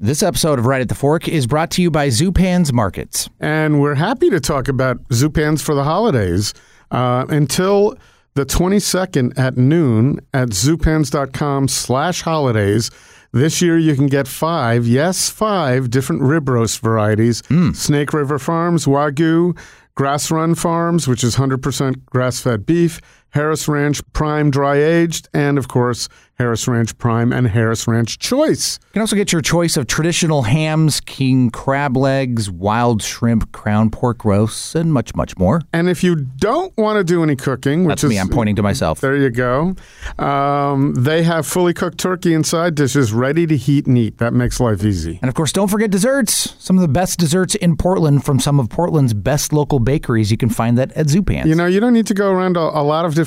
This episode of Right at the Fork is brought to you by Zupan's Markets. And we're happy to talk about Zupans for the holidays uh, until the 22nd at noon at zupans.com slash holidays. This year you can get five, yes, five different rib roast varieties. Snake River Farms, Wagyu, Grass Run Farms, which is 100% grass-fed beef, Harris Ranch Prime Dry Aged, and of course, Harris Ranch Prime and Harris Ranch Choice. You can also get your choice of traditional hams, king crab legs, wild shrimp, crown pork roasts, and much, much more. And if you don't want to do any cooking, which That's is me. I'm pointing to myself. There you go. Um, they have fully cooked turkey and side dishes ready to heat and eat. That makes life easy. And of course, don't forget desserts. Some of the best desserts in Portland from some of Portland's best local bakeries. You can find that at Zupan's. You know, you don't need to go around a, a lot of different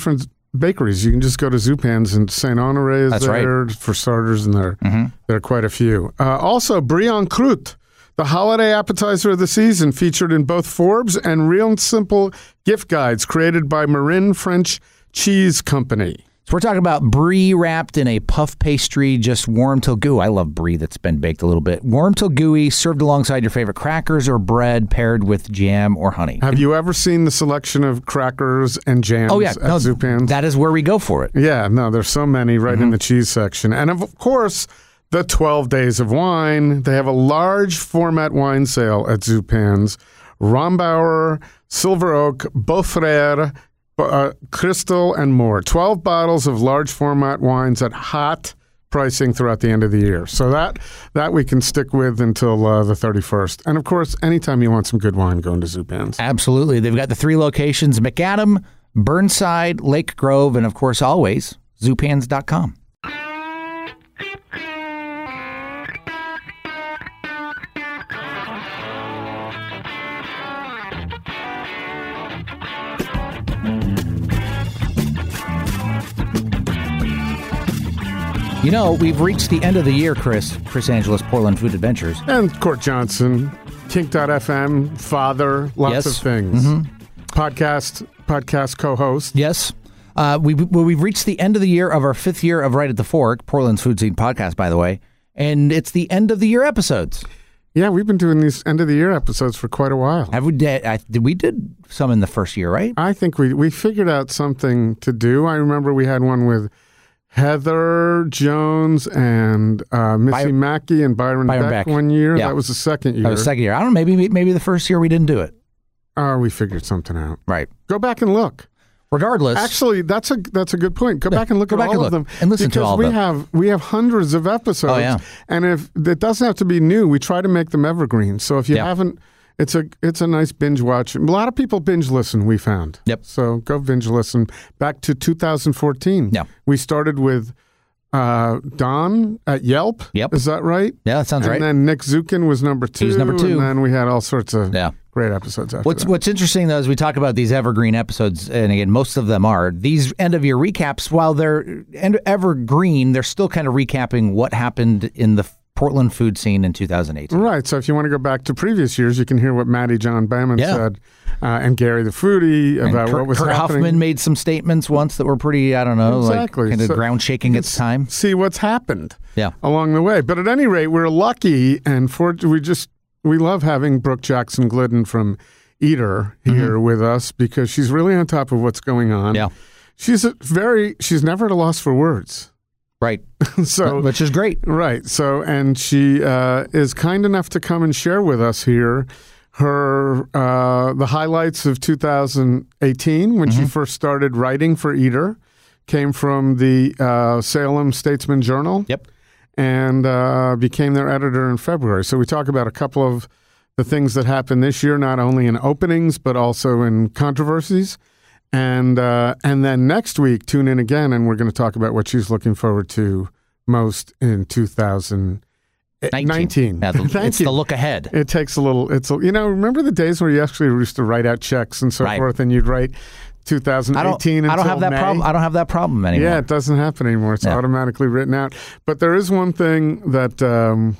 bakeries. You can just go to Zupan's and Saint Honore is That's right. there for starters, and there there are quite a few. Uh, also, Brie en Croûte, the holiday appetizer of the season, featured in both Forbes and Real and Simple gift guides created by Marin French Cheese Company. So we're talking about brie wrapped in a puff pastry, just warm till gooey. I love brie that's been baked a little bit. Warm till gooey, served alongside your favorite crackers or bread, paired with jam or honey. Have you ever seen the selection of crackers and jams Oh yeah, at no, Zupan's? that is where we go for it. Yeah, no, there's so many right Mm-hmm. in the cheese section. And of course, the 12 days of wine. They have a large format wine sale at Zupan's. Rombauer, Silver Oak, Beaux Frères, uh, Cristal, and more. 12 bottles of large format wines at hot pricing throughout the end of the year. So that that we can stick with until uh, the 31st. And of course, anytime you want some good wine, go into Zupan's. Absolutely. They've got the three locations Macadam, Burnside, Lake Grove, and of course, always, zupans.com. You know, we've reached the end of the year, Chris. Chris Angeles, Portland Food Adventures. And Cort Johnson, Kink.fm, father, lots Yes. of things. Podcast, podcast co-host. Yes. Uh, we, well, we've reached the end of the year of our fifth year of Right at the Fork, Portland's Food Scene podcast, by the way. And it's the end of the year episodes. Yeah, we've been doing these end of the year episodes for quite a while. Have we did, I, did we did some in the first year, right? I think we we figured out something to do. I remember we had one with Heather Jones and uh, Missy By- Mackey and Byron, Byron Beck, Beck. one year. Yeah. That was the second year. That was second year. I don't know. Maybe maybe the first year we didn't do it. Oh, we figured something out. Right. Go back and look. Regardless, Actually, that's a that's a good point. Go back and look go at back all and of look them and listen to because all of we them. have we have hundreds of episodes. Oh, yeah. and if it doesn't have to be new, we try to make them evergreen. So if you Yeah. haven't, it's a it's a nice binge watch. A lot of people binge listen. We found. Yep. So go binge listen back to 2014. Yeah. We started with uh, Don at Yelp. Yep. Is that right? yeah, that sounds and right. And then Nick Zukin was number two. was number two. And then we had all sorts of Yeah. great episodes after What's that. What's interesting though is we talk about these evergreen episodes, and again, most of them are these end of year recaps. While they're end- evergreen, they're still kind of recapping what happened in the Portland food scene in 2018. Right. So if you want to go back to previous years, you can hear what Mattie John Bamman Yeah. said uh, and Gary the Foodie about Kurt, what was Kurt happening. Huffman made some statements once that were pretty, I don't know, Exactly. like kind of So ground shaking at the time. See what's happened Yeah. along the way. But at any rate, we're lucky and for we just we love having Brooke Jackson Glidden from Eater here with us because she's really on top of what's going on. Mm-hmm. Yeah. She's a very she's never at a loss for words. Right. so Which is great. Right. So, and she uh, is kind enough to come and share with us here her uh, the highlights of 2018 when she first started writing for Eater. Came from the uh, Salem Statesman Journal Yep. and uh, became their editor in February. So we talk about a couple of the things that happened this year, not only in openings but also in controversies. And uh, and then next week, tune in again, and we're going to talk about what she's looking forward to most in 2019. Yeah, the- Thank it's you. the look ahead. It takes a little. It's a, you know remember the days where you actually used to write out checks and so Right. forth, and you'd write I don't. 2018. I don't have that May. problem. I don't have that problem anymore. Yeah, it doesn't happen anymore. It's Yeah. automatically written out. But there is one thing that um,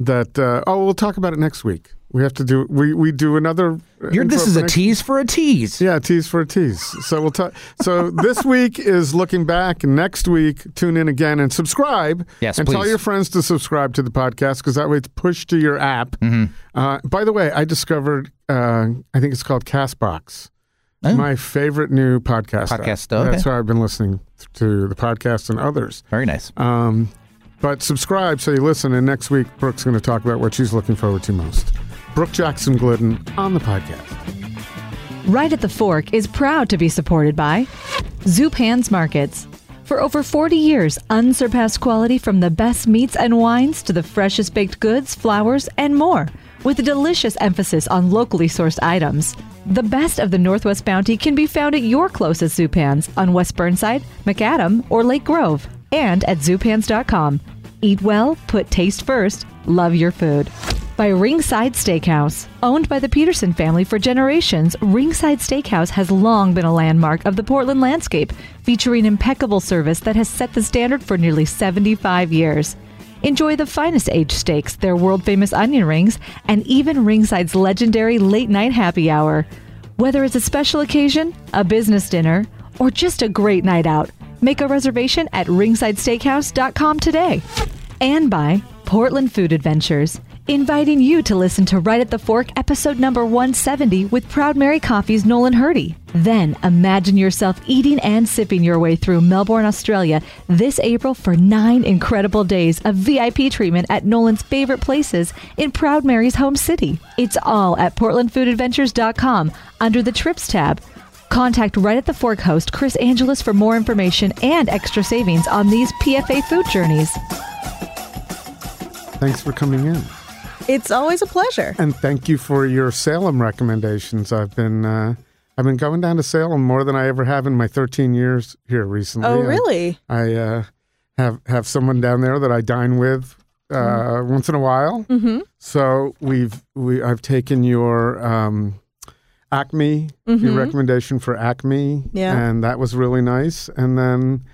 that uh, oh, we'll talk about it next week. We have to do. We we do another. You're, this is a next- tease for a tease. Yeah, tease for a tease. So we'll talk. So this week is looking back. Next week, tune in again and subscribe. Yes, and tell please. your friends to subscribe to the podcast because that way it's pushed to your app. Mm-hmm. Uh, by the way, I discovered. Uh, I think it's called Castbox. Oh. My favorite new podcast. app. Podcast, okay. That's why I've been listening to the podcast and others. Very nice. Um, but subscribe so you listen. And next week, Brooke's going to talk about what she's looking forward to most. Brooke Jackson Glidden on the podcast. Right at the Fork is proud to be supported by Zupan's Markets. For over 40 years, unsurpassed quality from the best meats and wines to the freshest baked goods, flowers, and more, with a delicious emphasis on locally sourced items. The best of the Northwest Bounty can be found at your closest Zupans on West Burnside, Macadam, or Lake Grove, and at zupans.com. Eat well, put taste first, love your food. By Ringside Steakhouse. Owned by the Peterson family for generations, Ringside Steakhouse has long been a landmark of the Portland landscape, featuring impeccable service that has set the standard for nearly 75 years. Enjoy the finest aged steaks, their world famous onion rings, and even Ringside's legendary late night happy hour. Whether it's a special occasion, a business dinner, or just a great night out, make a reservation at ringsidesteakhouse.com today. And by Portland Food Adventures, inviting you to listen to Right at the Fork episode number 170 with Proud Mary Coffee's Nolan Hirte. Then imagine yourself eating and sipping your way through Melbourne, Australia this April for nine incredible days of VIP treatment at Nolan's favorite places in Proud Mary's home city. It's all at portlandfoodadventures.com under the Trips tab. Contact Right at the Fork host Chris Angeles for more information and extra savings on these PFA food journeys. Thanks for coming in. It's always a pleasure. And thank you for your Salem recommendations. I've been uh, I've been going down to Salem more than I ever have in my 13 years here recently. Oh, really? I, uh, have have someone down there that I dine with uh, once in a while. Mm-hmm. So we've we I've taken your um, Acme, your Mhm. recommendation for Acme, Yeah. and that was really nice. And then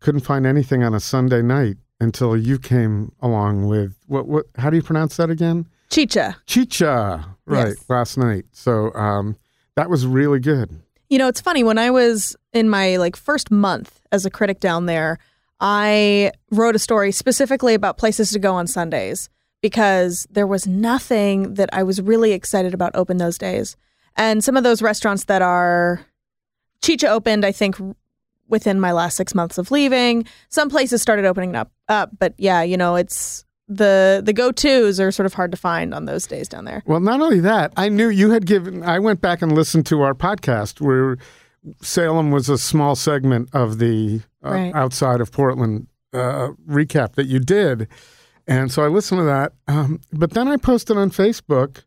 couldn't find anything on a Sunday night until you came along with what what how do you pronounce that again? Chicha. Chicha, right? Yes. Last night, so um, that was really good. You know, it's funny when I was in my like first month as a critic down there, I wrote a story specifically about places to go on Sundays because there was nothing that I was really excited about open those days. And some of those restaurants that are Chicha opened, I think within my last 6 months of leaving. Some places started opening up up, but yeah, you know, it's the the go-tos are sort of hard to find on those days down there. Well, not only that, I knew you had given. I went back and listened to our podcast where Salem was a small segment of the uh, Right. outside of Portland uh, recap that you did, and so I listened to that. Um, but then I posted on Facebook.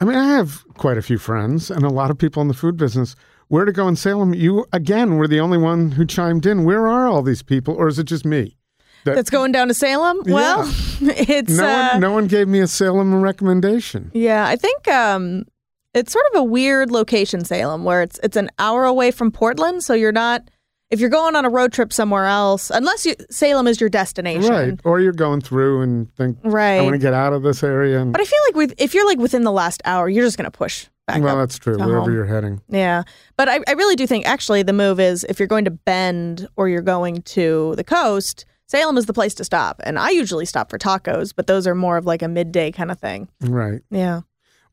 I mean, I have quite a few friends and a lot of people in the food business. Where to go in Salem? You again were the only one who chimed in. Where are all these people, or is it just me? That- That's going down to Salem? Well, it's no uh, one, no one gave me a Salem recommendation. Yeah, I think um, it's sort of a weird location, Salem, where it's it's an hour away from Portland, so you're not if you're going on a road trip somewhere else, unless you Salem is your destination, Right. Or you're going through and think, right, I want to get out of this area. And, But I feel like with if you're like within the last hour, you're just gonna push back well, that's true, wherever home. you're heading. Yeah, but I, I really do think actually the move is if you're going to Bend or you're going to the coast, Salem is the place to stop. And I usually stop for tacos, but those are more of like a midday kind of thing. Right. Yeah.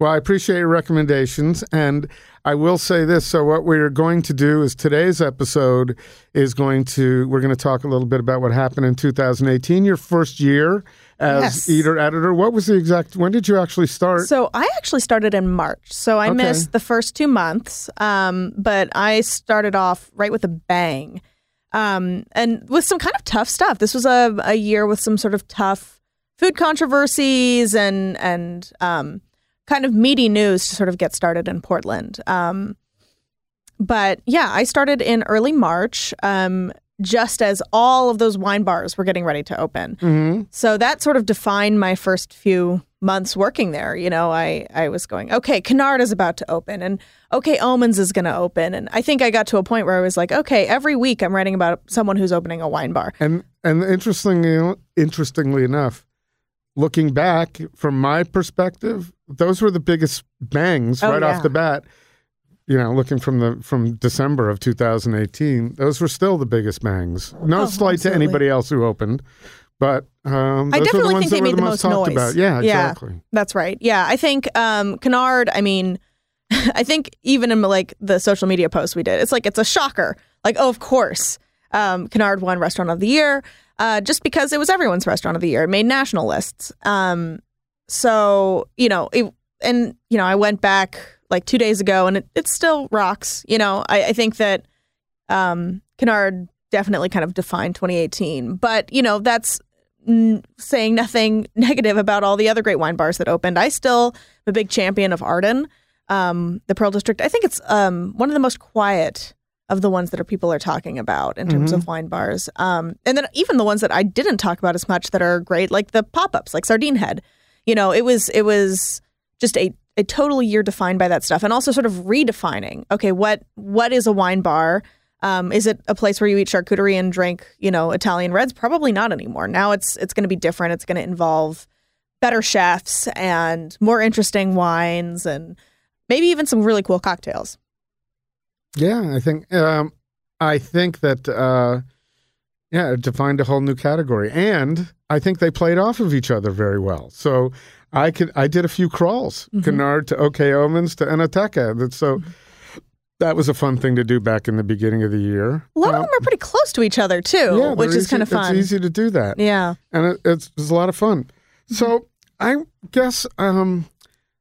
Well, I appreciate your recommendations. And I will say this. So, what we're going to do is today's episode is going to, we're going to talk a little bit about what happened in 2018, your first year as Yes. eater editor. What was the exact, when did you actually start? So I actually started in March. So I Okay. missed the first two months, um, but I started off right with a bang. Um, and with some kind of tough stuff. This was a, a year with some sort of tough food controversies and and um, kind of meaty news to sort of get started in Portland. Um, but yeah, I started in early March, um, just as all of those wine bars were getting ready to open. Mhm. So that sort of defined my first few months working there. You know, I, I was going, okay, Canard is about to open and okay, Omens is going to open. And I think I got to a point where I was like, okay, every week I'm writing about someone who's opening a wine bar. And and interestingly, interestingly enough, looking back from my perspective, those were the biggest bangs Oh, right yeah. off the bat. You know, looking from the from December of 2018, those were still the biggest bangs. No Oh, slight to anybody else who opened, but um, I those were the definitely ones think that they made the most most talked noise. about. Yeah, Yeah. exactly. That's right. Yeah, I think um, Canard. I mean, I think even in like the social media posts we did, it's like it's a shocker. Like, oh, of course, um, Canard won Restaurant of the Year uh, just because it was everyone's Restaurant of the Year. It made national lists. Um, so you know, it, and you know, I went back like two days ago, and it, it still rocks. You know, I, I think that um, Canard definitely kind of defined 2018, but you know, that's n- saying nothing negative about all the other great wine bars that opened. I still am a big champion of Arden, um, the Pearl District. I think it's um, one of the most quiet of the ones that are people are talking about in terms of wine bars. Um, and then even the ones that I didn't talk about as much that are great, like the pop ups, like Sardine Head. You know, it was it was just a a total year defined by that stuff, and also sort of redefining. Okay, what what is a wine bar? Um, is it a place where you eat charcuterie and drink, you know, Italian reds? Probably not anymore. Now it's it's going to be different. It's going to involve better chefs and more interesting wines and maybe even some really cool cocktails. Yeah, I think um, I think that uh, yeah, it defined a whole new category, and I think they played off of each other very well. So I could I did a few crawls, Mm-hmm. Canard to OK Omens to. That so that was a fun thing to do back in the beginning of the year. A lot Uh, of them are pretty close to each other too, yeah, which is kind of fun. It's easy to do that, Yeah. and it, it's, it's a lot of fun. So I guess um,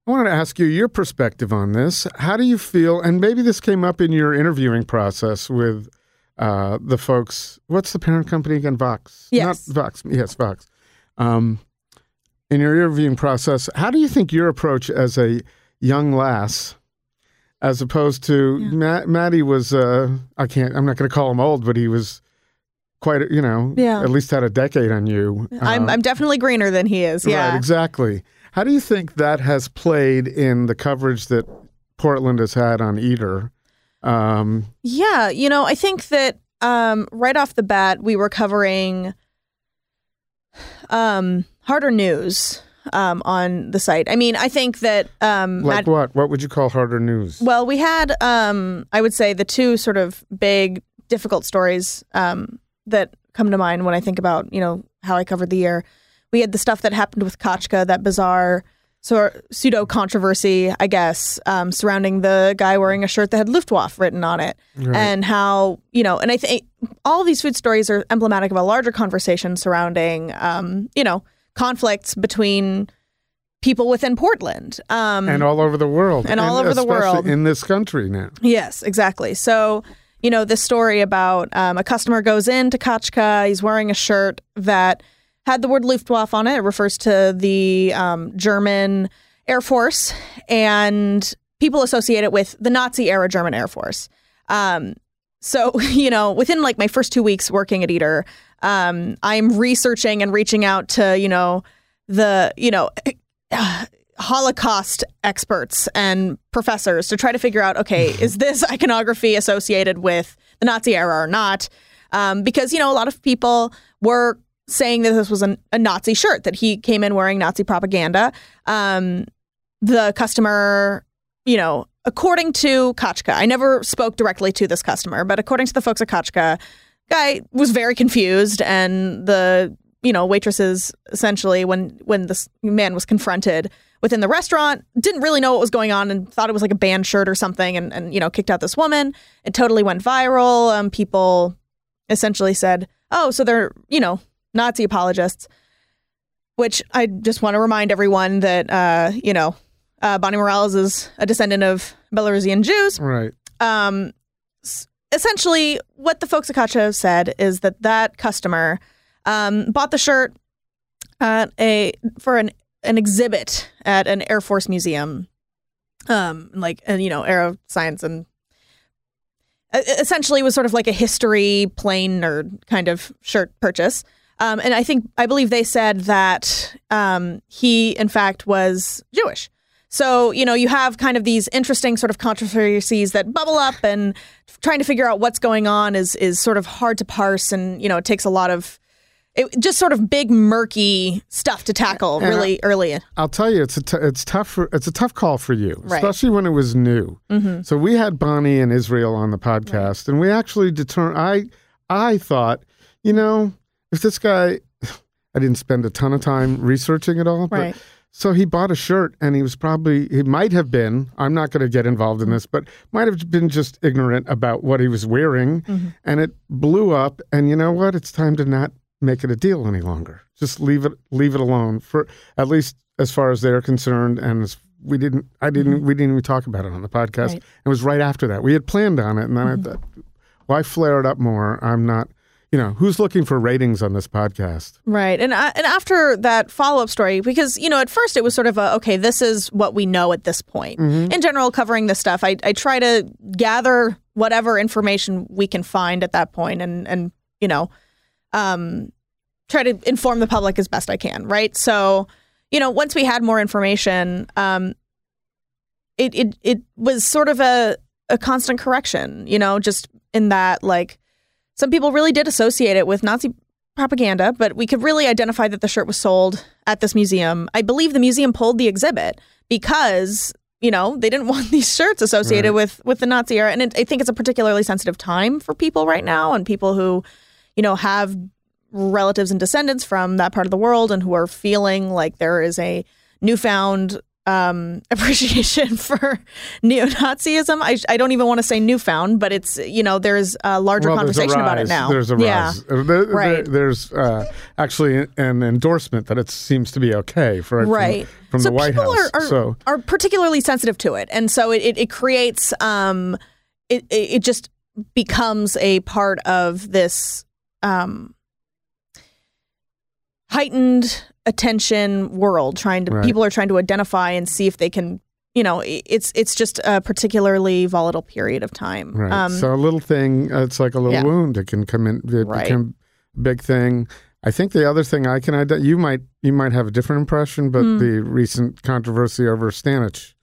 I wanted to ask you your perspective on this. How do you feel? And maybe this came up in your interviewing process with uh, the folks. What's the parent company again? Vox. Yes. Not Vox. Yes, Vox. Um, in your interviewing process, how do you think your approach as a young lass, as opposed to Matt, Matty was? Uh, I can't. I'm not going to call him old, but he was quite. You know, Yeah. at least had a decade on you. I'm Uh, I'm definitely greener than he is. Yeah. Right, exactly. How do you think that has played in the coverage that Portland has had on Eater? Um, Yeah, you know, I think that um, right off the bat, we were covering um, harder news um, on the site. I mean, I think that um, like Matt- what? What would you call harder news? well, we had um, I would say the two sort of big difficult stories um, that come to mind when I think about you know how I covered the year. We had the stuff that happened with Kachka, that bizarre sort pseudo controversy, I guess, um, surrounding the guy wearing a shirt that had Luftwaffe written on it, and how you know, and I think all these food stories are emblematic of a larger conversation surrounding, um, you know, conflicts between people within Portland. Um, and all over the world. And all over the world. In this country now. Yes, exactly. So, you know, this story about um, a customer goes into Kachka, he's wearing a shirt that had the word Luftwaffe on it. It refers to the um, German Air Force, and people associate it with the Nazi era German Air Force. Um, so, you know, within like my first two weeks working at Eater, um, I'm researching and reaching out to, you know, the, you know, Holocaust experts and professors to try to figure out okay, is this iconography associated with the Nazi era or not? Um, because, you know, a lot of people were saying that this was an, a Nazi shirt, that he came in wearing Nazi propaganda. Um, the customer, you know, according to Kachka, I never spoke directly to this customer, but according to the folks at Kachka, guy was very confused and the you know waitresses essentially when when this man was confronted within the restaurant didn't really know what was going on and thought it was like a band shirt or something and, and you know kicked out this woman it totally went viral um, people essentially said oh so they're you know nazi apologists which i just want to remind everyone that uh, you know uh, bonnie morales is a descendant of belarusian jews Right. um, essentially, what the folks at Kachka have said is that that customer um, bought the shirt at a for an an exhibit at an Air Force museum, um, like and you know aero science and essentially was sort of like a history plane nerd kind of shirt purchase. Um, and I think I believe they said that um, he in fact was Jewish. So, you know, you have kind of these interesting sort of controversies that bubble up and trying to figure out what's going on is is sort of hard to parse and, you know, it takes a lot of it just sort of big murky stuff to tackle really early. I'll tell you, it's a t- it's tough for it's a tough call for you, Right. especially when it was new. Mm-hmm. So we had Bonnie and Israel on the podcast, and we actually determined. I I thought, you know, if this guy, I didn't spend a ton of time researching it all, Right. but so he bought a shirt, and he was probably he might have been. I'm not going to get involved in this, but might have been just ignorant about what he was wearing, Mm-hmm. and it blew up. And you know what? It's time to not make it a deal any longer. Just leave it leave it alone for at least as far as they're concerned. And as we didn't, I didn't, we didn't even talk about it on the podcast. Mm-hmm. Right. It was right after that. We had planned on it, and then I thought, why flare it up more? I'm not. You know, who's looking for ratings on this podcast? Right. And I, and after that follow up story, because you know, at first it was sort of a okay, this is what we know at this point. In general, covering this stuff, I, I try to gather whatever information we can find at that point, and and you know, um, try to inform the public as best I can. Right. So, you know, once we had more information, um, it it it was sort of a a constant correction. You know, just in that like some people really did associate it with Nazi propaganda, but we could really identify that the shirt was sold at this museum. I believe the museum pulled the exhibit because you know they didn't want these shirts associated with with the Nazi era, and it, I think it's a particularly sensitive time for people right now and people who you know have relatives and descendants from that part of the world and who are feeling like there is a newfound um, appreciation for neo-Nazism. I, I don't even want to say newfound, but it's you know there's a larger Well, there's a conversation about it now. There's a yeah. rise. Uh, there- there- Right. there's uh, actually an endorsement that it seems to be okay for it from- right from, so the White people House. Are, are, so are particularly sensitive to it and so it, it, it creates um it, it it just becomes a part of this um heightened attention world trying to Right. people are trying to identify and see if they can you know it's it's just a particularly volatile period of time right. um so a little thing, uh, it's like a little Yeah. wound. It can come in. It Right. become a big thing. I think the other thing I can ident- you might you might have a different impression, but Hmm. the recent controversy over Stanich.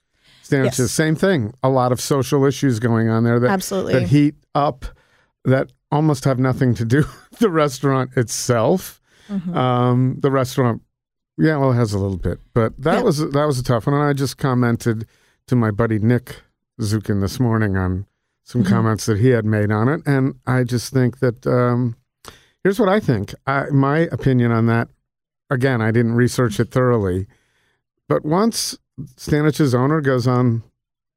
Stanich Yes. is same thing. A lot of social issues going on there that Absolutely. that heat up that almost have nothing to do with the restaurant itself. Mm-hmm. Um, the restaurant, yeah, well, it has a little bit, but that Yeah. was that was a tough one. And I just commented to my buddy Nick Zukin this morning on some Mm-hmm. comments that he had made on it, and I just think that um, here's what I think. I, my opinion on that. Again, I didn't research it thoroughly, but once Stanich's owner goes on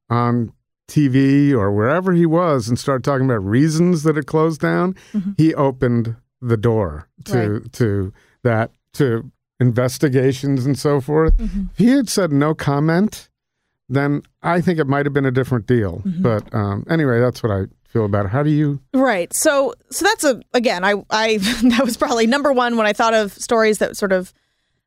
on TV or wherever he was and started talking about reasons that it closed down, Mhm. he opened the door to to that to investigations and so forth. Mhm. If he had said no comment, then I think it might have been a different deal. Mm-hmm. But um, anyway, that's what I feel about it. How do you? Right. So so that's a again, I I that was probably number one when I thought of stories that sort of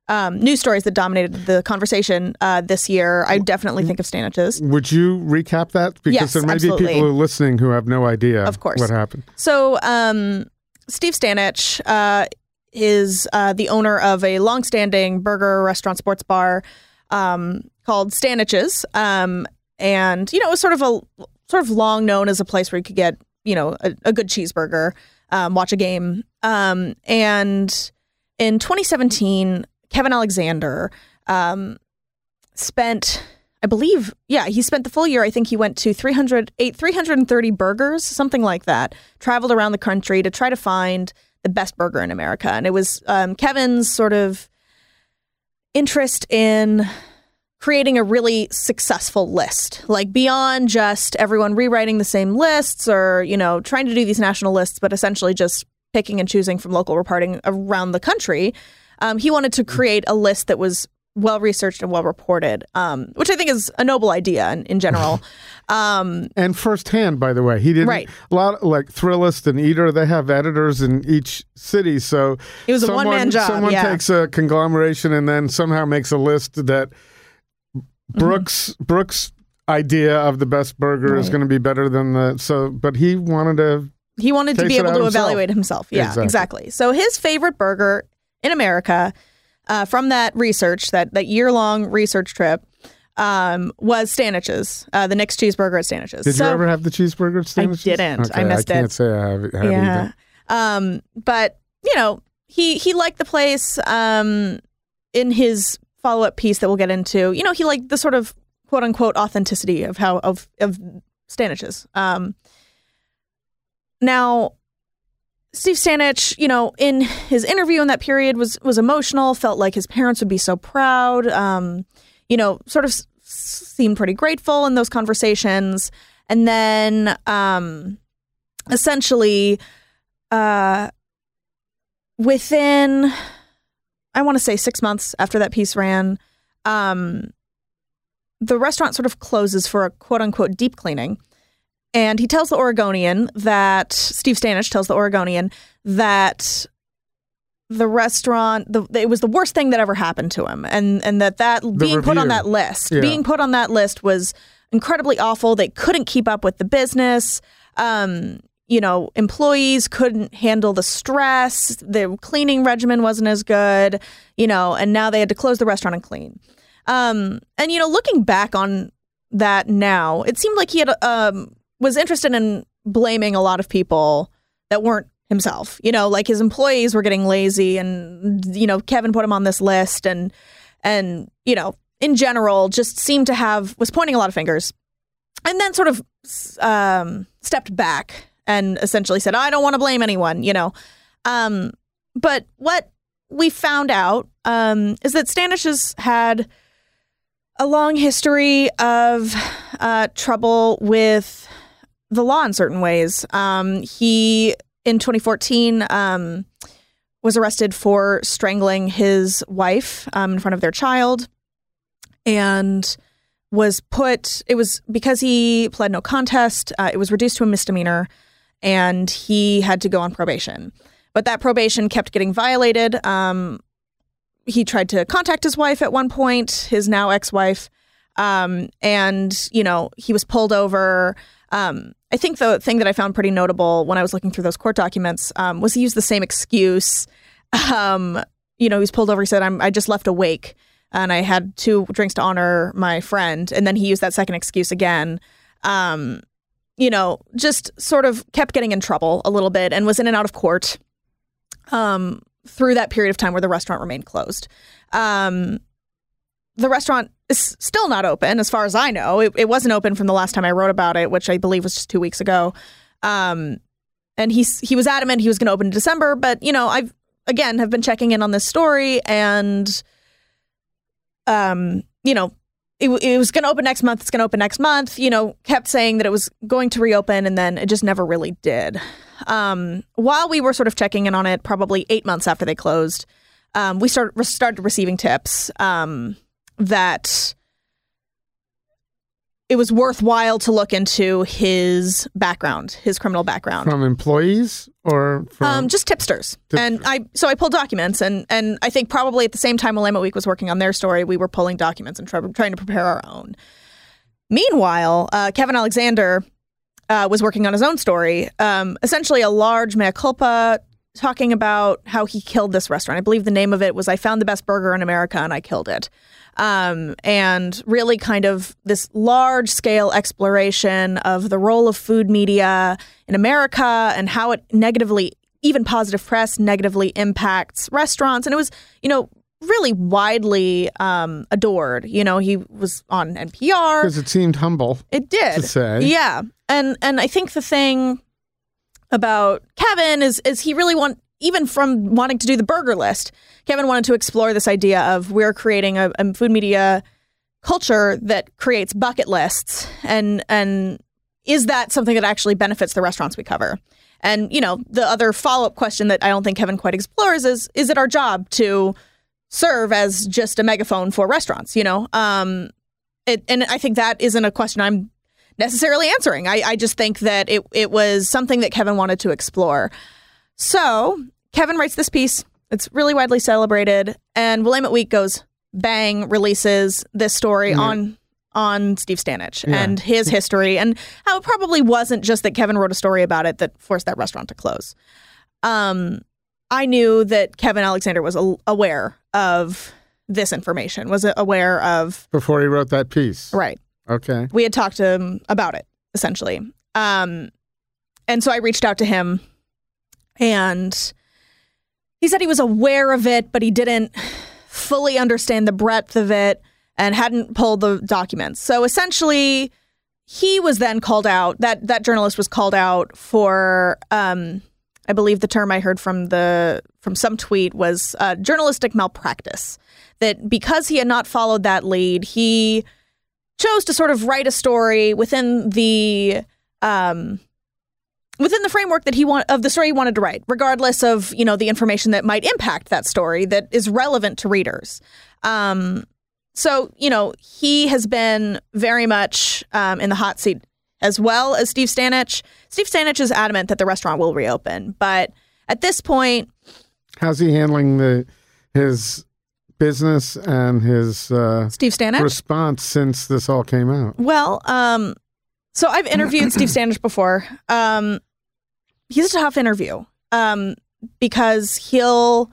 um, news stories that dominated the conversation uh, this year. I definitely think of Stanich's. Would you recap that? Because Yes, there may absolutely. be people who are listening who have no idea Of course. what happened. So um, Steve Stanich uh, is uh, the owner of a longstanding burger restaurant sports bar um, called Stanich's, um, and you know it was sort of a sort of long known as a place where you could get you know a, a good cheeseburger, um, watch a game, um, and in 2017, Kevin Alexander um, spent. I believe, yeah, he spent the full year. I think he went to 300, ate 330 burgers, something like that. Traveled around the country to try to find the best burger in America, and it was um, Kevin's sort of interest in creating a really successful list, like beyond just everyone rewriting the same lists or you know trying to do these national lists, but essentially just picking and choosing from local reporting around the country. Um, he wanted to create a list that was well researched and well reported, um, which I think is a noble idea in, in general. um, And firsthand, by the way, he didn't. Right. A lot like Thrillist and Eater, they have editors in each city. So It was a one-man job, Someone yeah. takes a conglomeration and then somehow makes a list that Mm-hmm. Brooks Brooks idea of the best burger is going to be better than the so. But he wanted to. he wanted to be able to himself. evaluate himself. Yeah, Exactly. exactly. So his favorite burger in America uh, from that research, that, that year long research trip, um, was Stanich's, uh, the next cheeseburger at Stanich's. Did so, you ever have the cheeseburger at I Stanich's? didn't. I Okay, missed I can't it. say I have, have Yeah. Um, but you know, he he liked the place. Um, in his follow up piece that we'll get into, you know, he liked the sort of quote unquote authenticity of how of of Stanich's. Um, now, Steve Stanich, you know, in his interview in that period was was emotional. Felt like his parents would be so proud. Um, you know, sort of s- seemed pretty grateful in those conversations, and then um, essentially, uh, within I want to say six months after that piece ran, um, the restaurant sort of closes for a quote unquote deep cleaning. And he tells the Oregonian that Steve Stanich tells the Oregonian that the restaurant the, it was the worst thing that ever happened to him. And and that that being put on that list Yeah. being put on that list was incredibly awful. They couldn't keep up with the business. Um you know employees couldn't handle the stress. The cleaning regimen wasn't as good you know and now they had to close the restaurant and clean. Um and you know looking back on that now it seemed like he had um was interested in blaming a lot of people that weren't himself. You know, like his employees were getting lazy and you know, Kevin put him on this list and and you know, in general just seemed to have was pointing a lot of fingers. And then sort of um stepped back and essentially said, "I don't want to blame anyone," you know. Um but what we found out um is that Stanich has had a long history of uh, trouble with the law in certain ways. Um, he, in 2014, um, was arrested for strangling his wife um, in front of their child and was put, it was because he pled no contest, uh, it was reduced to a misdemeanor and he had to go on probation. But that probation kept getting violated. Um, he tried to contact his wife at one point, his now ex-wife, um, and you know he was pulled over. Um, I think the thing that I found pretty notable when I was looking through those court documents um, was he used the same excuse. Um, you know, he was pulled over. He said, "I'm I just left awake and I had two drinks to honor my friend," and then he used that second excuse again. Um, you know, just sort of kept getting in trouble a little bit and was in and out of court um, through that period of time where the restaurant remained closed. Um, the restaurant is still not open, as far as I know. It, it wasn't open from the last time I wrote about it, which I believe was just two weeks ago. Um, and he's he was adamant he was going to open in December, but you know, I've again have been checking in on this story, and um, you know, it, it was going to open next month. It's going to open next month. You know, kept saying that it was going to reopen, and then it just never really did. Um, while we were sort of checking in on it, probably eight months after they closed, um, we started started receiving tips um, that it was worthwhile to look into his background, his criminal background. From employees or from Um, just tipsters. And I so I pulled documents and and I think probably at the same time Willamette Week was working on their story, we were pulling documents and try, trying to prepare our own. Meanwhile, uh, Kevin Alexander uh, was working on his own story, um, essentially a large mea culpa, talking about how he killed this restaurant. I believe the name of it was "I found the best burger in America and I killed it." Um, and really kind of this large scale exploration of the role of food media in America and how it negatively, even positive press, negatively impacts restaurants. And it was, you know, really widely um, adored. You know, he was on NPR. because it seemed humble. It did. to say. Yeah. And and I think the thing about Kevin is is he really want even from wanting to do the burger list, Kevin wanted to explore this idea of we're creating a, a food media culture that creates bucket lists and and is that something that actually benefits the restaurants we cover? And you know, the other follow-up question that I don't think Kevin quite explores is is it our job to serve as just a megaphone for restaurants, you know? Um it, and I think that isn't a question I'm necessarily answering. I, I just think that it, it was something that Kevin wanted to explore. So Kevin writes this piece. It's really widely celebrated, and Willamette Week goes bang releases this story on on Steve Stanich Yeah. and his history, and how it probably wasn't just that Kevin wrote a story about it that forced that restaurant to close. Um, I knew that Kevin Alexander was a- aware of this information, was aware of Before he wrote that piece. right Okay. we had talked to him about it essentially um and so i reached out to him and he said he was aware of it, but he didn't fully understand the breadth of it and hadn't pulled the documents. So essentially, he was then called out. That that journalist was called out for, um, I believe the term I heard from the from some tweet was uh, journalistic malpractice. That because he had not followed that lead, he chose to sort of write a story within the um, within the framework that he want of the story he wanted to write, regardless of you know the information that might impact that story that is relevant to readers. Um, so you know he has been very much um, in the hot seat as well as Steve Stanich. Steve Stanich is adamant that the restaurant will reopen, but at this point, how's he handling the his business and his uh, Steve Stanich response since this all came out? Well, um, so I've interviewed Steve Stanich before. Um, he's a tough interview um, because he'll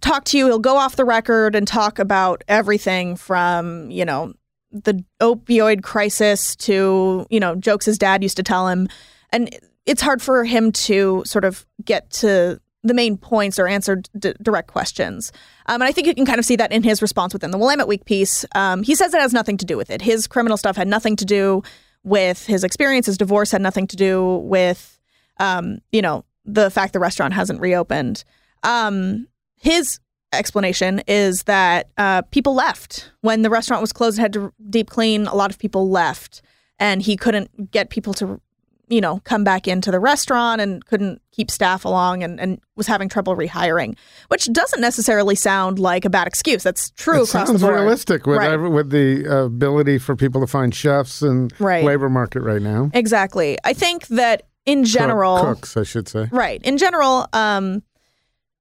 talk to you. He'll go off the record and talk about everything from you know the opioid crisis to you know jokes his dad used to tell him, and it's hard for him to sort of get to the main points or answer d- direct questions. Um, and I think you can kind of see that in his response within the Willamette Week piece. Um, he says it has nothing to do with it. His criminal stuff had nothing to do with his experience. His divorce had nothing to do with, um, you know, the fact the restaurant hasn't reopened. Um, his explanation is that uh, people left when the restaurant was closed. Had to deep clean. A lot of people left, and he couldn't get people to you know, come back into the restaurant and couldn't keep staff along and, and was having trouble rehiring, which doesn't necessarily sound like a bad excuse. That's true it across sounds the board. realistic with Right. every, with the ability for people to find chefs and Right. labor market right now. Exactly. I think that in general, Cook- cooks, I should say. Right. In general, um,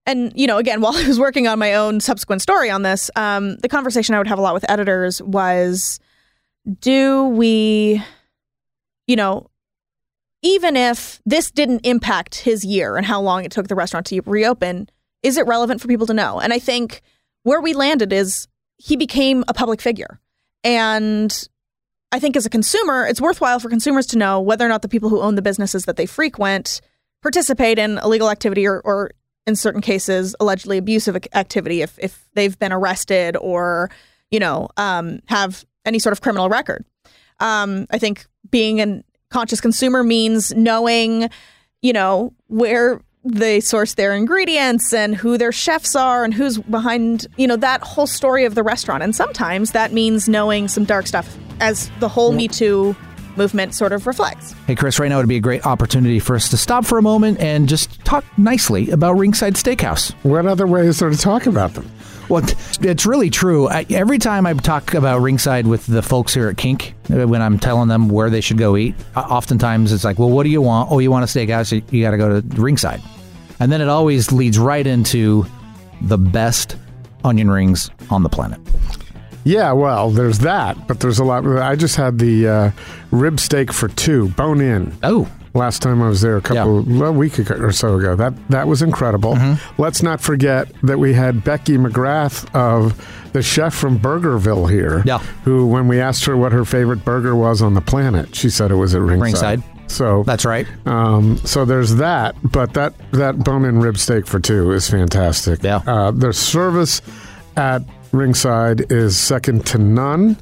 and you know, again, while I was working on my own subsequent story on this, um, the conversation I would have a lot with editors was, do we, you know, even if this didn't impact his year and how long it took the restaurant to reopen, is it relevant for people to know? And I think where we landed is he became a public figure. And I think as a consumer, it's worthwhile for consumers to know whether or not the people who own the businesses that they frequent participate in illegal activity or, or in certain cases, allegedly abusive activity if, if they've been arrested or, you know, um, have any sort of criminal record. Um, I think being a conscious consumer means knowing, you know, where they source their ingredients and who their chefs are and who's behind, you know, that whole story of the restaurant. And sometimes that means knowing some dark stuff as the whole Me Too movement sort of reflects. Hey, Chris, right now would be a great opportunity for us to stop for a moment and just talk nicely about Ringside Steakhouse. What other ways is there to talk about them? Well, it's really true. I, every time I talk about Ringside with the folks here at Kink, uh, when I'm telling them where they should go eat, oftentimes it's like, well, what do you want? Oh, you want a steakhouse? You, you got to go to Ringside. And then it always leads right into the best onion rings on the planet. Yeah, well, there's that, but there's a lot. I just had the uh, rib steak for two, bone in. Oh, Last time I was there a couple a week ago or so ago. That that was incredible. Mm-hmm. Let's not forget that we had Becky McGrath of the chef from Burgerville here. Yeah. Who, when we asked her what her favorite burger was on the planet, she said it was at Ringside. Ringside. So that's right. Um, so there's that, but that that bone-in rib steak for two is fantastic. Yeah. Uh, their service at Ringside is second to none,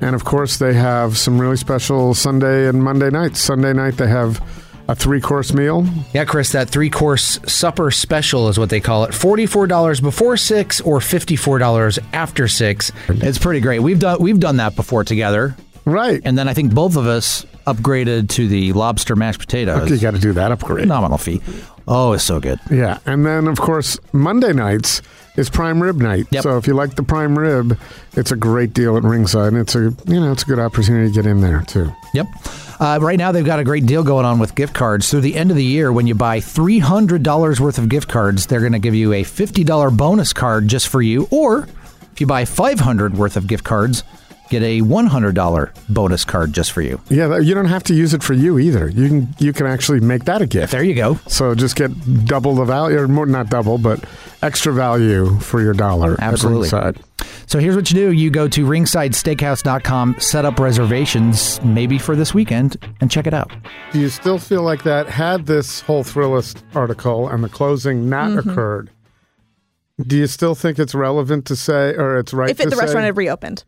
and of course they have some really special Sunday and Monday nights. Sunday night they have a three-course meal. Yeah, Chris, that three course supper special is what they call it. $44 before 6 or $54 after 6. It's pretty great. We've done we've done that before together. Right. And then I think both of us upgraded to the lobster mashed potatoes. you got to do that upgrade. Nominal fee. Oh, it's so good. Yeah, and then of course Monday nights is prime rib night. Yep. So if you like the prime rib, it's a great deal at Ringside, and it's a you know it's a good opportunity to get in there too. Yep. Uh, right now, they've got a great deal going on with gift cards. Through the end of the year, when you buy $300 worth of gift cards, they're going to give you a $50 bonus card just for you. Or if you buy 500 worth of gift cards, get a $100 bonus card just for you. Yeah, you don't have to use it for you either. You can you can actually make that a gift. There you go. So just get double the value, or more not double, but extra value for your dollar. Absolutely. Ringside. So here's what you do you go to ringsidesteakhouse.com, set up reservations, maybe for this weekend, and check it out. Do you still feel like that? Had this whole Thrillist article and the closing not Mm-hmm. occurred, Do you still think it's relevant to say, or it's right if it, to the say? restaurant had reopened.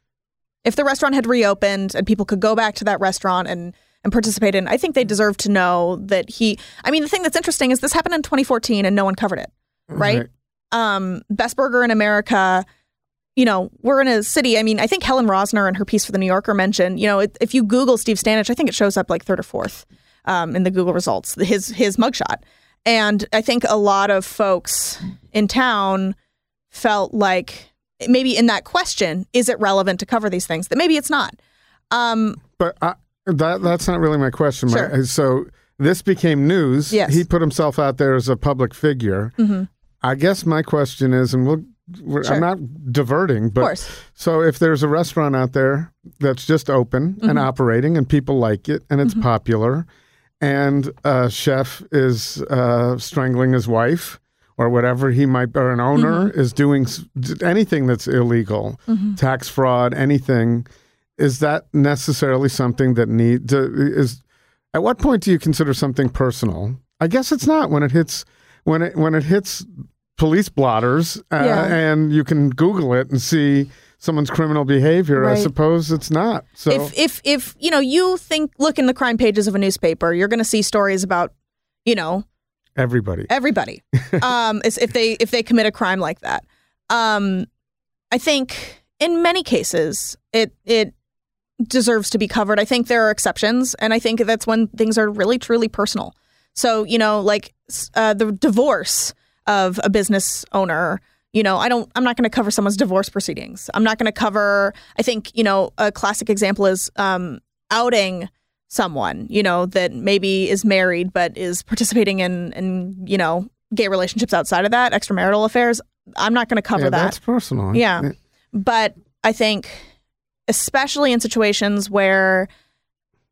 If the restaurant had reopened and people could go back to that restaurant and and participate in, I think they deserve to know that he. I mean, the thing that's interesting is this happened in 2014 and no one covered it, right? Right. Um, Best Burger in America. You know, we're in a city. I mean, I think Helen Rosner in her piece for the New Yorker mentioned. You know, if if you Google Steve Stanich, I think it shows up like third or fourth um, in the Google results. His his mugshot, and I think a lot of folks in town felt like maybe in that question, is it relevant to cover these things? That maybe it's not. Um, But I, that that's not really my question. My- Sure. so this became news. Yes. He put himself out there as a public figure. mhm. I guess my question is, and we'll, we're, Sure. I'm not diverting, but so if there's a restaurant out there that's just open Mm-hmm. and operating and people like it and it's popular, and a chef is uh, strangling his wife or whatever he might, or an owner Mm-hmm. is doing anything that's illegal, tax fraud, anything, is that necessarily something that need to, is? At what point do you consider something personal? I guess it's not when it hits when it when it hits police blotters uh, Yeah. and you can Google it and see someone's criminal behavior. I suppose it's not. So If if if you know you think look in the crime pages of a newspaper, you're going to see stories about you know everybody. everybody. Um if they if they commit a crime like that. Um i think in many cases it it deserves to be covered. I think there are exceptions and i think that's when things are really truly personal. So you know like uh, the divorce of a business owner you know i don't i'm not going to cover someone's divorce proceedings. I'm not going to cover i think you know a classic example is um outing someone, you know, that maybe is married but is participating in, in you know, gay relationships outside of that, extramarital affairs. I'm not going to cover yeah, that. that's personal. Yeah. But I think, especially in situations where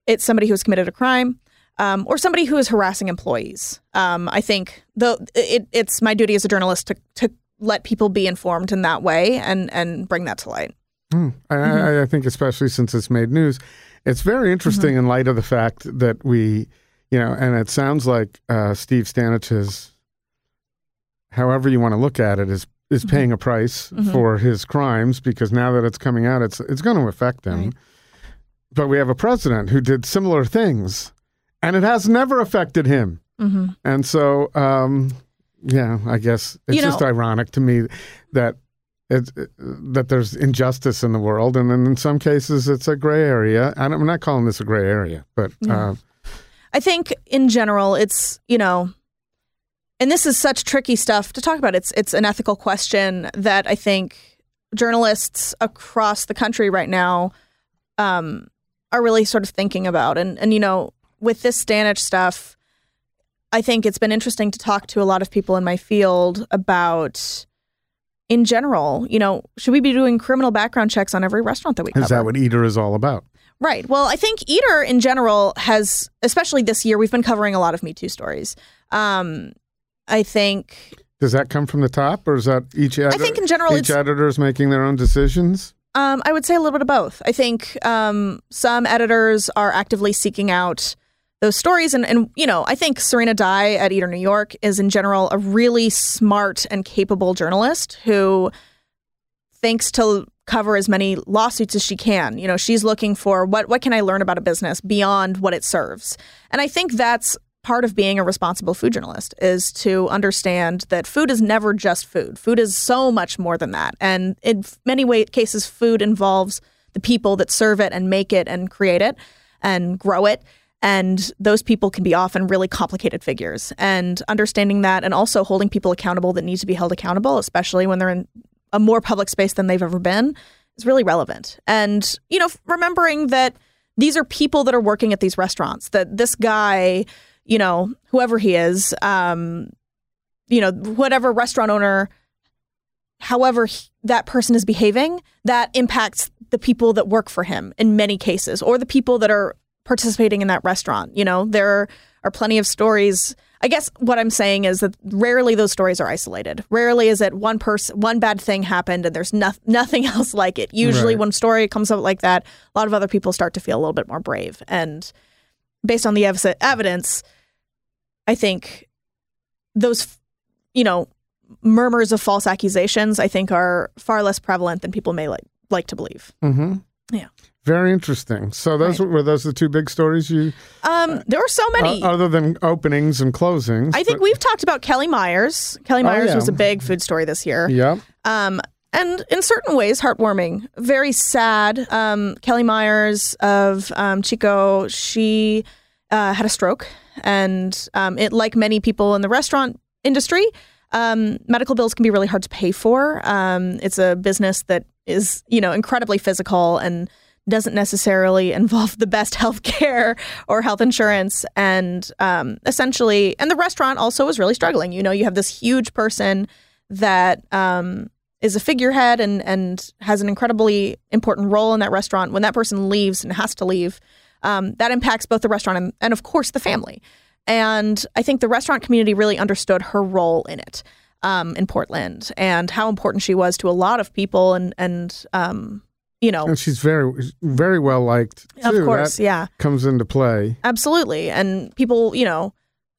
it's somebody who's committed a crime um, or somebody who is harassing employees, um, I think though it, it's my duty as a journalist to, to let people be informed in that way and, and bring that to light. Hmm. I, Mm-hmm. I, I think especially since it's made news, it's very interesting Mm-hmm. in light of the fact that we, you know, and it sounds like uh, Steve Stanich's, however you want to look at it, is is Mm-hmm. paying a price for his crimes because now that it's coming out, it's it's going to affect him. Right. But we have a president who did similar things, and it has never affected him. Mm-hmm. And so, um, yeah, I guess it's You know- just ironic to me that it's that there's injustice in the world, and then in some cases it's a gray area. And I'm not calling this a gray area, but uh, I think in general, it's you know, and this is such tricky stuff to talk about. It's it's an ethical question that I think journalists across the country right now um, are really sort of thinking about. And and you know, with this Stanich stuff, I think it's been interesting to talk to a lot of people in my field about. In general, you know, should we be doing criminal background checks on every restaurant that we cover? is that what Eater is all about? Right. Well, I think Eater in general has, especially this year, we've been covering a lot of Me Too stories. Um, I think, Does that come from the top, or is that each? Edi- I think in general, each editor is making their own decisions. um, I would say a little bit of both. I think um, some editors are actively seeking out those stories, and and you know, I think Serena Dai at Eater New York is in general a really smart and capable journalist who thinks to cover as many lawsuits as she can. You know, she's looking for what what can I learn about a business beyond what it serves. And I think that's part of being a responsible food journalist is to understand that food is never just food. Food is so much more than that. And in many way, cases food involves the people that serve it and make it and create it and grow it. And those people can be often really complicated figures. And understanding that and also holding people accountable that need to be held accountable, especially when they're in a more public space than they've ever been, is really relevant. And, you know, remembering that these are people that are working at these restaurants, that this guy, you know, whoever he is, um, you know, whatever restaurant owner, however he- that person is behaving, that impacts the people that work for him in many cases, or the people that are participating in that restaurant. You know, there are plenty of stories. I guess what I'm saying is that rarely those stories are isolated. Rarely is it one person, one bad thing happened and there's no, nothing else like it. Usually, Right. when a story comes out like that, a lot of other people start to feel a little bit more brave. And based on the ev- evidence, I think those, you know, murmurs of false accusations, I think, are far less prevalent than people may like like to believe. Mm-hmm. Yeah. Very interesting. So those Right. were, were those the two big stories you, Um, there were so many. uh, other than openings and closings. I think but- we've talked about Kelly Myers. Kelly Myers yeah. was a big food story this year. Yeah. Um, and in certain ways, heartwarming. Very sad. Um, Kelly Myers of um, Xico, she uh, had a stroke, and um, it, like many people in the restaurant industry, um, medical bills can be really hard to pay for. Um, it's a business that is, you know, incredibly physical and doesn't necessarily involve the best health care or health insurance. And um, essentially, and the restaurant also was really struggling. You know, you have this huge person that um, is a figurehead and and has an incredibly important role in that restaurant. When that person leaves and has to leave, um, that impacts both the restaurant and, and of course the family. And I think the restaurant community really understood her role in it um, in Portland and how important she was to a lot of people and and um, you know And she's very, very well liked. of too. course That yeah comes into play. absolutely and people you know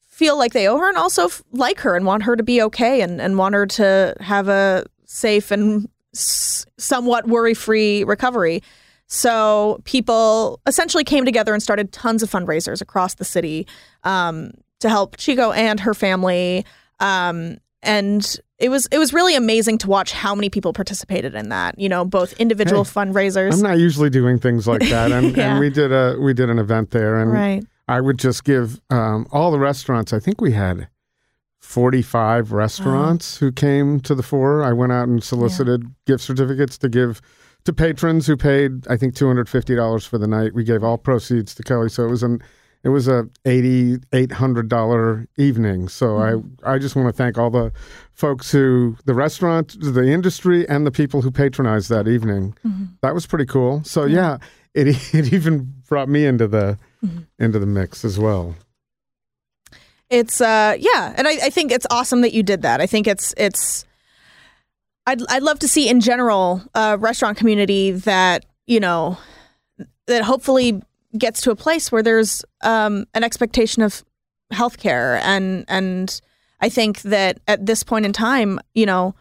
feel like they owe her and also f- like her and want her to be okay and, and want her to have a safe and s- somewhat worry-free recovery so people essentially came together and started tons of fundraisers across the city um, to help Xico and her family um, and it was it was really amazing to watch how many people participated in that you know both individual Hey, fundraisers I'm not usually doing things like that, and, Yeah. and we did a we did an event there, and right I would just give um, all the restaurants. I think we had 45 restaurants who came to the fore. I went out and solicited gift certificates to give to patrons who paid. I think $250 for the night. We gave all proceeds to Kelly, so it was an it was a eighty eight hundred dollar evening. So hmm. I I just want to thank all the folks who the restaurant, the industry, and the people who patronized that evening. Mm-hmm. That was pretty cool. So yeah, it it even brought me into the mm-hmm. into the mix as well. it's uh yeah and I, I think it's awesome that you did that i think it's it's i'd, I'd love to see in general a restaurant community that you know that hopefully gets to a place where there's um an expectation of healthcare and and i think that at this point in time you know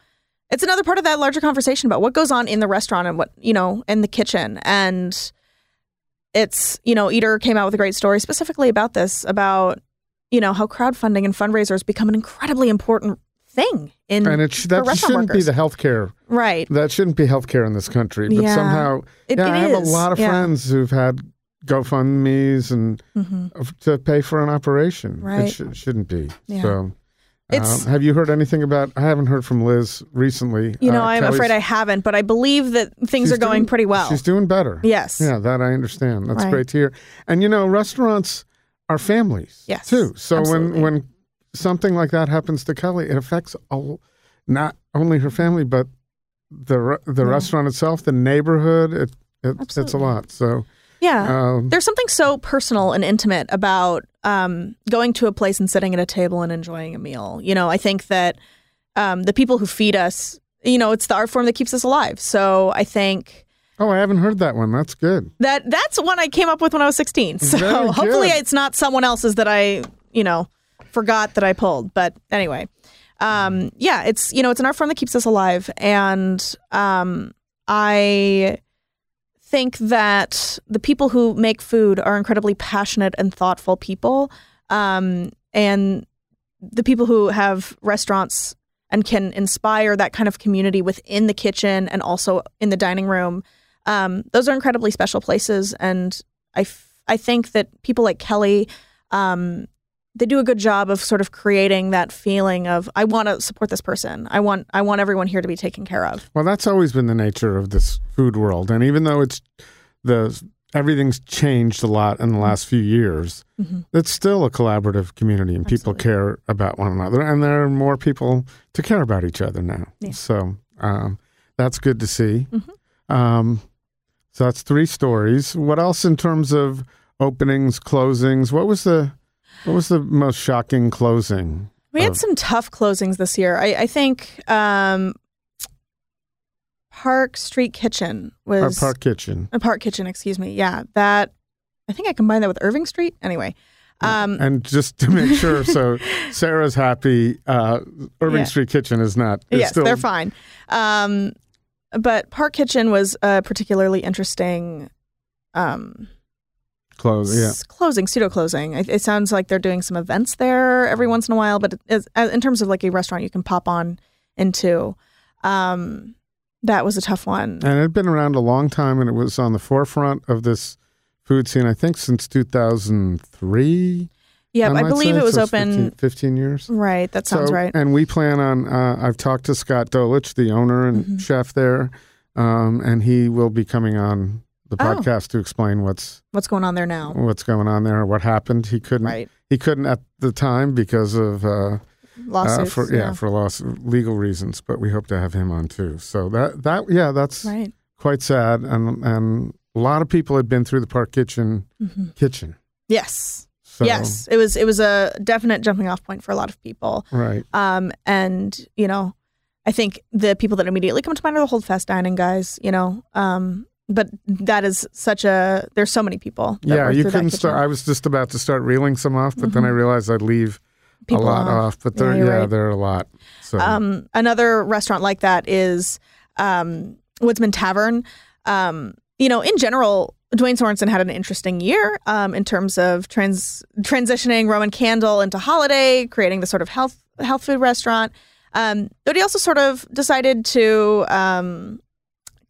it's another part of that larger conversation about what goes on in the restaurant and what you know in the kitchen and it's you know eater came out with a great story specifically about this about you know how crowdfunding and fundraisers become an incredibly important thing in And it sh- that shouldn't workers. be the healthcare. right That shouldn't be healthcare in this country. But Yeah. somehow, It- yeah, it I have is, a lot of yeah. friends who've had GoFundmes and Mhm. to pay for an operation. Right. It sh- shouldn't be. Yeah. So, It's- um, have you heard anything about? I haven't heard from Liz recently. you know Uh, i'm Kelly's- afraid i haven't but i believe that things are going doing- pretty well She's doing better. yes Yeah, that I understand. That's Right. great to hear. And you know, restaurants are families Yes, too. So absolutely. when when something like that happens to Kelly, it affects all, not only her family but the the Yeah. restaurant itself, the neighborhood. It, it it's a lot. So yeah um, there's something so personal and intimate about um, going to a place and sitting at a table and enjoying a meal. You know, I think that um, the people who feed us, you know, it's the art form that keeps us alive. So I think oh, I haven't heard that one. That's good. that that's one I came up with when I was 16. So hopefully it's not someone else's that I, you know, forgot that I pulled. But anyway, um, yeah, it's you know, it's an art form that keeps us alive, and um, I think that the people who make food are incredibly passionate and thoughtful people, um, and the people who have restaurants and can inspire that kind of community within the kitchen and also in the dining room. Um, those are incredibly special places, and I, f- I think that people like Kelly, um, they do a good job of sort of creating that feeling of I want to support this person. I want I want everyone here to be taken care of. Well, that's always been the nature of this food world, and even though it's the everything's changed a lot in the last few years, Mhm. it's still a collaborative community, and people care about one another, and there are more people to care about each other now. Yeah. So um, that's good to see. Mhm. Um, so that's three stories. What else in terms of openings, closings? What was the what was the most shocking closing? We had of- some tough closings this year. I, I think um, Park Street Kitchen was park kitchen. a Park Kitchen, excuse me. Yeah, that I think I combined that with Irving Street. Anyway, Um, and just to make sure, so Sarah's happy. Uh, Irving Yeah. Street Kitchen is not. Is yes, still, they're fine. Um, but Park Kitchen was a particularly interesting um, closed. Yeah. closing, pseudo closing. It, it sounds like they're doing some events there every once in a while, but it, as, as- in terms of like a restaurant you can pop on into, um, that was a tough one. And it had been around a long time, and it was on the forefront of this food scene. I think since 2003. Yeah, I, might believe say. it was So open. 15, 15 years. Right, that sounds So- right. And we plan on. Uh, I've talked to Scott Dolich, the owner and Mhm. chef there, um, and he will be coming on the Oh. podcast to explain what's What's going on there now? what's going on there, what happened. He couldn't. Right, He couldn't at the time because of uh, uh, lawsuits. for yeah, for loss legal reasons. But we hope to have him on too. So that that yeah, that's right. quite sad, and and a lot of people had been through the Park Kitchen Mhm. kitchen. Yes, So, yes. It was it was a definite jumping off point for a lot of people. right. Um, and you know, I think the people that immediately come to mind are the Holdfast dining guys. You know, um, but that is such a. There's so many people. Yeah, you couldn't start. I was just about to start reeling some off, but then I realized I'd leave People a lot off. off. But Yeah, there, you're yeah, right. there are a lot. So Um, another restaurant like that is um, Woodsman Tavern. Um, you know, in general, Duane Sorenson had an interesting year um, in terms of trans- transitioning Roman Candle into Holiday, creating the sort of health health food restaurant. Um, but he also sort of decided to um,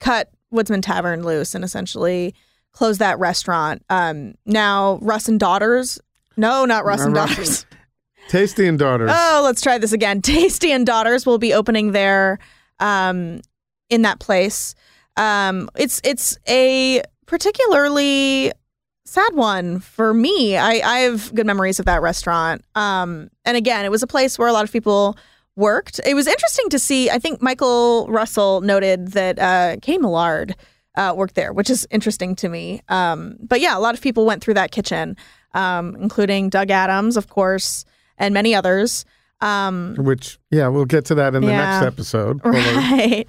cut Woodsman Tavern loose and essentially close that restaurant. Um, now, Russ and Daughters. No, not Russ and Russ- Daughters. Tasty and Daughters. Oh, let's try this again. Tasty and Daughters will be opening there um, in that place. Um, it's it's a particularly sad one for me. I, I have good memories of that restaurant. Um, and again, it was a place where a lot of people worked. It was interesting to see. I think Michael Russell noted that uh, Katie Millard uh, worked there, which is interesting to me. Um, but yeah, a lot of people went through that kitchen, um, including Doug Adams, of course, and many others. Um, Which yeah, we'll get to that in the Yeah. next episode. Right.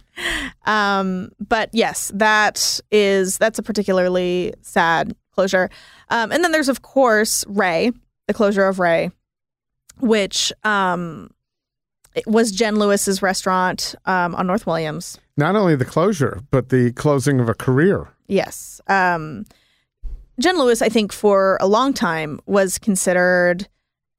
Um, but yes, that is that's a particularly sad closure. Um, and then there's of course Ray, the closure of Ray, which um, it was Jenn Louis's restaurant um, on North Williams. Not only the closure, but the closing of a career. Yes. Um, Jenn Louis, I think, for a long time was considered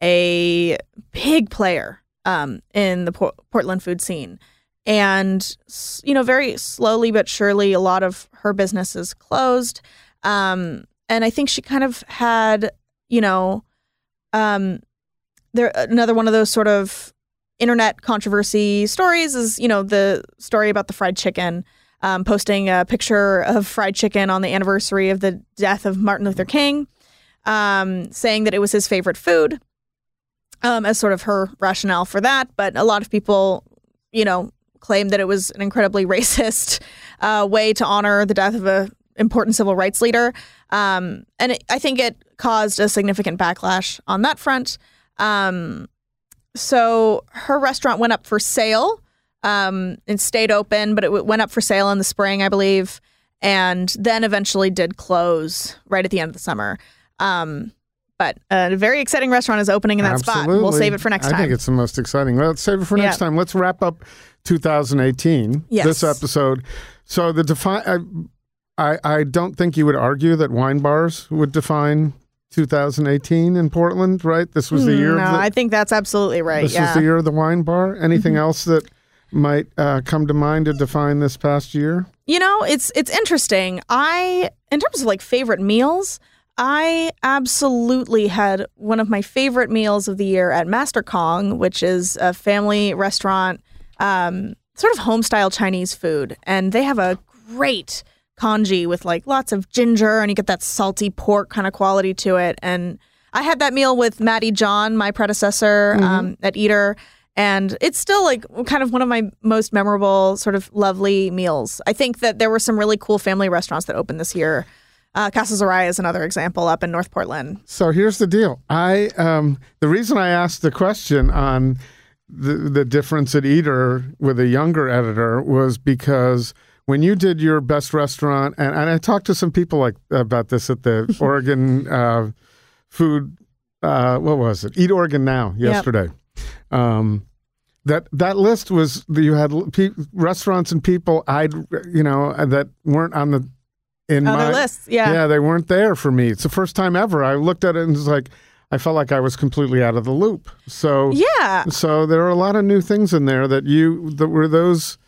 a big player um, in the Por- Portland food scene. And, you know, very slowly but surely, a lot of her businesses closed. Um, and I think she kind of had, you know, um, there another one of those sort of internet controversy stories is, you know, the story about the fried chicken um, posting a picture of fried chicken on the anniversary of the death of Martin Luther King, um, saying that it was his favorite food, um, as sort of her rationale for that. But a lot of people, you know, claim that it was an incredibly racist uh, way to honor the death of a important civil rights leader, um, and it, I think it caused a significant backlash on that front. Um, so her restaurant went up for sale um, and stayed open, but it went up for sale in the spring, I believe, and then eventually did close right at the end of the summer. Um, but a very exciting restaurant is opening in that spot. We'll save it for next time. I think it's the most exciting. Well, let's save it for next Yeah. time. Let's wrap up 2018. Yes. This episode. So the define. I, I I don't think you would argue that wine bars would define 2018 in Portland, right? This was the year. no, of the, I think that's absolutely right. this yeah. was the year of the wine bar. Anything Mm-hmm. else that might uh, come to mind to define this past year? You know, it's it's interesting. I in terms of like favorite meals, I absolutely had one of my favorite meals of the year at Master Kong, which is a family restaurant, um, sort of home style Chinese food, and they have a great congee with like lots of ginger, and you get that salty pork kind of quality to it. And I had that meal with Mattie John, my predecessor um, at Eater. And it's still like kind of one of my most memorable, sort of lovely meals. I think that there were some really cool family restaurants that opened this year. Uh, Casa Zoraya is another example up in North Portland. So here's the deal. I um, the reason I asked the question on the the difference at Eater with a younger editor was because when you did your best restaurant, and, and I talked to some people like about this at the Oregon uh, Food uh, what was it? Eat Oregon Now yesterday. Um, that that list was you had pe- restaurants and people I'd you know that weren't on the in Other my lists, yeah. yeah they weren't there for me. It's the first time ever I looked at it and was like I felt like I was completely out of the loop. So Yeah. so there are a lot of new things in there that you that were those.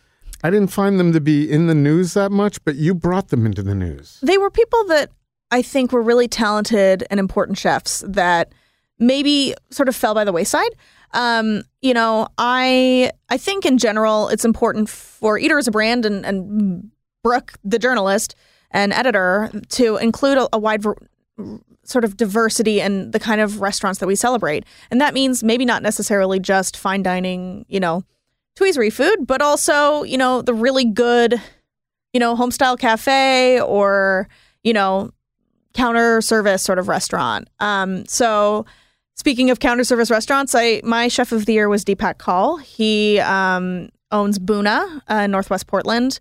I didn't find them to be in the news that much, but you brought them into the news. They were people that I think were really talented and important chefs that maybe sort of fell by the wayside. Um, you know, I I think in general it's important for Eater as a brand and, and Brooke, the journalist and editor, to include a, a wide sort of diversity in the kind of restaurants that we celebrate. And that means maybe not necessarily just fine dining, you know, Tweezery food, but also, you know, the really good, you know, homestyle cafe or, you know, counter service sort of restaurant. Um, so speaking of counter service restaurants, I my chef of the year was Deepak Kaul. He um, owns Bhuna uh, in Northwest Portland.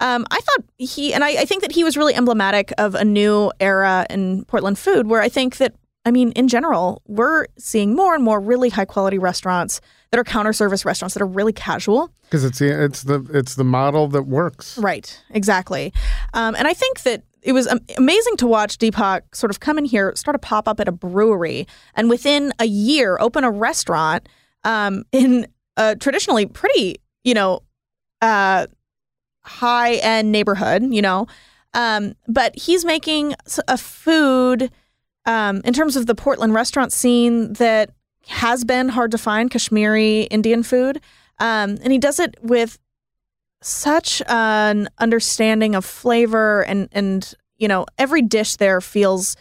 Um, I thought he and I, I think that he was really emblematic of a new era in Portland food, where I think that I mean, in general, we're seeing more and more really high quality restaurants that are counter service restaurants that are really casual. Because it's the it's the it's the model that works. Right, exactly. Um, and I think that it was amazing to watch Deepak sort of come in here, start to pop up at a brewery, and within a year open a restaurant um, in a traditionally pretty, you know, uh, high end neighborhood, you know. Um, but he's making a food um, in terms of the Portland restaurant scene that has been hard to find Kashmiri Indian food. Um, and he does it with such an understanding of flavor and and you know every dish there feels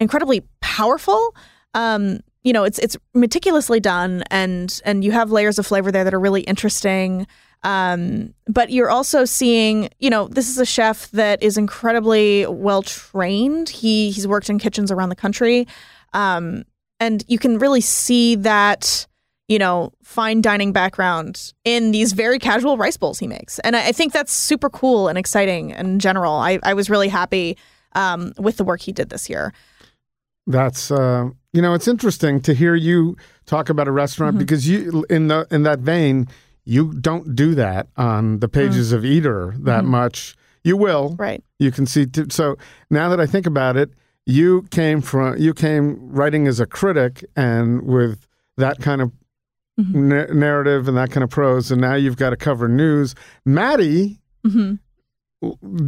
incredibly powerful. Um you know it's it's meticulously done and and you have layers of flavor there that are really interesting. Um but you're also seeing you know this is a chef that is incredibly well trained he he's worked in kitchens around the country. Um and you can really see that you know, fine dining background in these very casual rice bowls he makes. And I, I think that's super cool and exciting in general. I, I was really happy um, with the work he did this year. That's uh, you know, it's interesting to hear you talk about a restaurant because you in the in that vein, you don't do that on the pages of Eater that much. You will, Right. You can see. T- so now that I think about it, you came from you came writing as a critic and with that kind of na- narrative and that kind of prose, and now you've got to cover news. Mattie hmm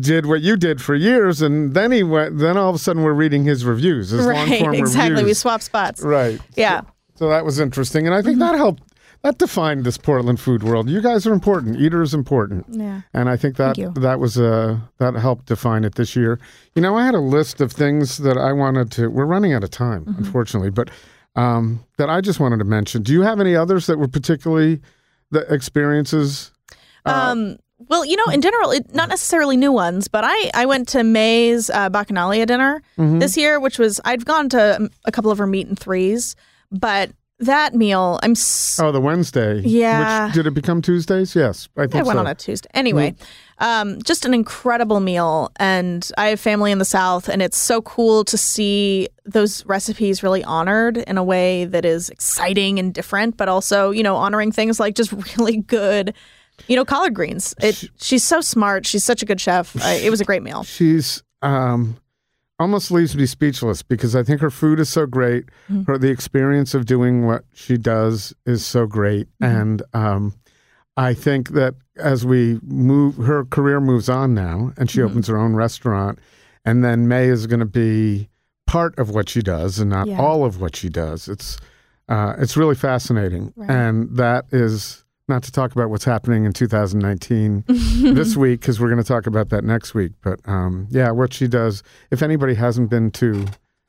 did what you did for years, and then he went. Then all of a sudden, we're reading his reviews, his long Right. form Exactly. We reviews. swap spots. right. Yeah. So that was interesting, and I think that helped. That defined this Portland food world. You guys are important. Eater is important. Yeah. And I think that that was uh, that helped define it this year. You know, I had a list of things that I wanted to. We're running out of time, Mm-hmm. unfortunately, but um, that I just wanted to mention. Do you have any others that were particularly the experiences? Um, well, you know, in general, it, not necessarily new ones, but I, I went to Mae's uh, Bacchanalia dinner Mm-hmm. this year, which was, I've gone to um, a couple of her meat and threes, but that meal, I'm so Oh, the Wednesday. Yeah. Which, did it become Tuesdays? Yes, I think I went so. on a Tuesday. Anyway, um, just an incredible meal. And I have family in the South, and it's so cool to see those recipes really honored in a way that is exciting and different, but also, you know, honoring things like just really good, you know, collard greens. It, she's so smart. She's such a good chef. I, it was a great meal. She's um, almost leaves me speechless because I think her food is so great. Mm-hmm. Her the experience of doing what she does is so great, Mm-hmm. and um, I think that as we move, her career moves on now, and she Mm-hmm. opens her own restaurant, and then Mae is going to be part of what she does and not Yeah. all of what she does. It's uh, it's really fascinating, Right. and that is. Not to talk about what's happening in 2019 this week, because we're going to talk about that next week. But um, yeah, what she does, if anybody hasn't been to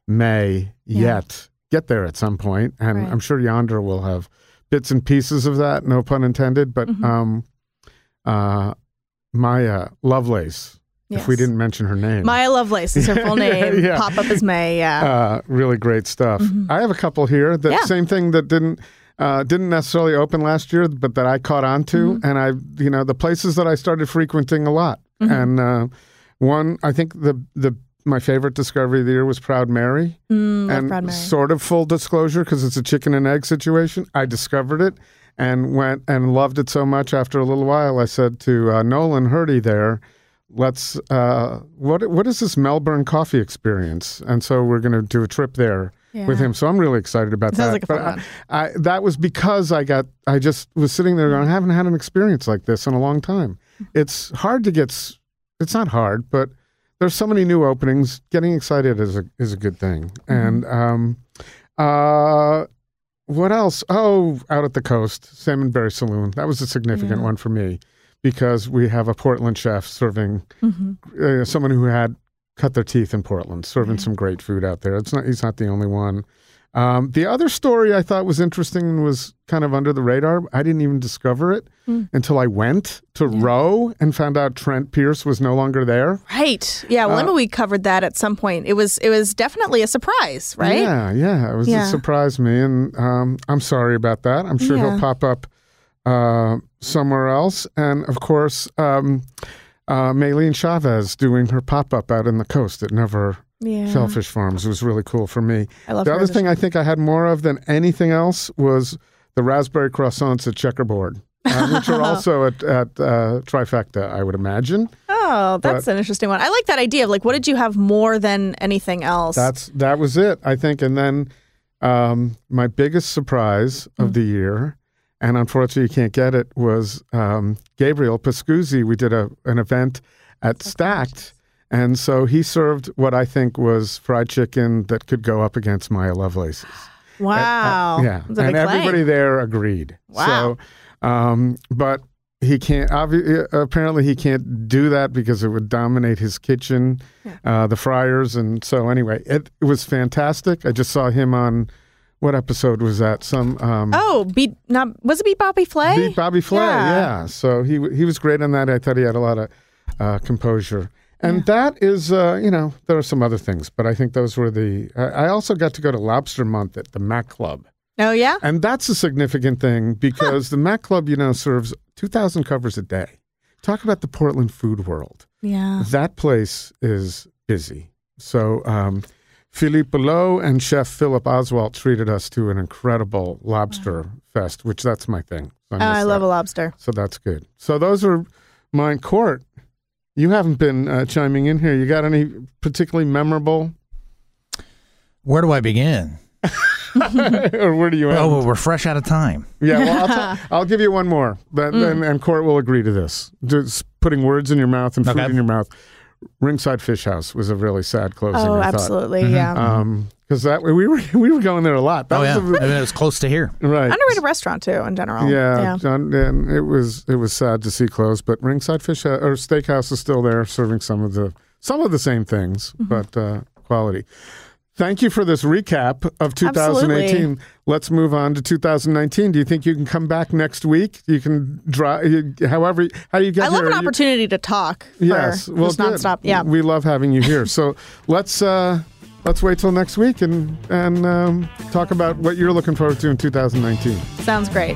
Mae Yeah. yet, get there at some point. And Right. I'm sure Yonder will have bits and pieces of that, no pun intended. But Mhm. um, uh, Maya Lovelace, if we didn't mention her name. Maya Lovelace is her full name. Yeah. Pop up as Mae. Yeah. uh, really great stuff. I have a couple here. The Mm-hmm. Yeah. same thing that didn't uh, didn't necessarily open last year, but that I caught on to, Mm-hmm. and I, you know, the places that I started frequenting a lot. Mm-hmm. And uh, one, I think the the my favorite discovery of the year was Proud Mary. Mm, and Proud Mary. sort of full disclosure because it's a chicken and egg situation. I discovered it and went and loved it so much. After a little while, I said to uh, Nolan Hirte there, "Let's uh, what what is this Melbourne coffee experience?" And so we're going to do a trip there with him. So I'm really excited about Sounds that. like But fun one. I, I, that was because I got I just was sitting there going, I haven't had an experience like this in a long time. Mm-hmm. It's hard to get. It's not hard, but there's so many new openings. Getting excited is a is a good thing. Mm-hmm. And um, uh, what else? Oh, out at the coast, Salmonberry Saloon. That was a significant Yeah. one for me because we have a Portland chef serving Mhm. uh, someone who had cut their teeth in Portland, serving some great food out there. It's not he's not the only one. Um, the other story I thought was interesting and was kind of under the radar. I didn't even discover it until I went to Roe and found out Trent Pierce was no longer there. Right. Yeah. Well, I Uh, we covered that at some point. It was it was definitely a surprise, right? Yeah, yeah. It was Yeah. it surprised me, and um, I'm sorry about that. I'm sure Yeah. he'll pop up uh, somewhere else. And of course, um, uh, Maylin Chavez doing her pop up out in the coast at Nevør Yeah. Shellfish Farms it was really cool for me. I love the other thing I think I had more of than anything else was the raspberry croissants at Checkerboard, uh, which are also at, at uh, Trifecta, I would imagine. Oh, that's But- an interesting one. I like that idea of like, what did you have more than anything else? That's that was it, I think. And then um, my biggest surprise of the year, and unfortunately you can't get it, was um, Gabriel Pascuzzi. We did a an event at Stacked, and so he served what I think was fried chicken that could go up against Maya Lovelace's. wow. Uh, yeah, That's and big claim. everybody there agreed. Wow. So, um, but he can't. Obvi- uh, apparently, he can't do that because it would dominate his kitchen, uh, the fryers, and so anyway, it, it was fantastic. I just saw him on what episode was that? Some um, Oh, beat not was it beat Bobby Flay? Beat Bobby Flay. Yeah. Yeah. So he he was great on that. I thought he had a lot of uh, composure. And that is, uh, you know, there are some other things, but I think those were the. I I also got to go to Lobster Month at the Mac Club. Oh yeah. And that's a significant thing because the Mac Club, you know, serves 2,000 covers a day. Talk about the Portland food world. Yeah. That place is busy. So, um, Philippe Boulot and Chef Philip Oswalt treated us to an incredible lobster fest, which that's my thing. So Oh, I miss love a lobster. So that's good. So those are mine. Cort, you haven't been uh, chiming in here. You got any particularly memorable, Where do I begin? or where do you end? Oh, well, we're fresh out of time. Yeah, well, I'll, t- I'll give you one more, but, Mm. and, and Cort will agree to this. Just putting words in your mouth and food Okay. in your mouth. Ringside Fish House was a really sad closing. Oh, I thought. absolutely. Yeah. Um, because that we were we were going there a lot. That Oh yeah, was I mean, it was close to here. a, right. Underrated restaurant too, in general. Yeah, Yeah. John, and it was it was sad to see close, but Ringside Fish or Steakhouse is still there, serving some of the some of the same things, Mm-hmm. but uh, quality. Thank you for this recap of 2018. Absolutely. Let's move on to 2019. Do you think you can come back next week? You can drive, however. How do you get I love here? an You- opportunity to talk. Yes, well, just good. nonstop. Yeah. we love having you here. So let's uh, let's wait till next week and and um, talk about what you're looking forward to in 2019. Sounds great.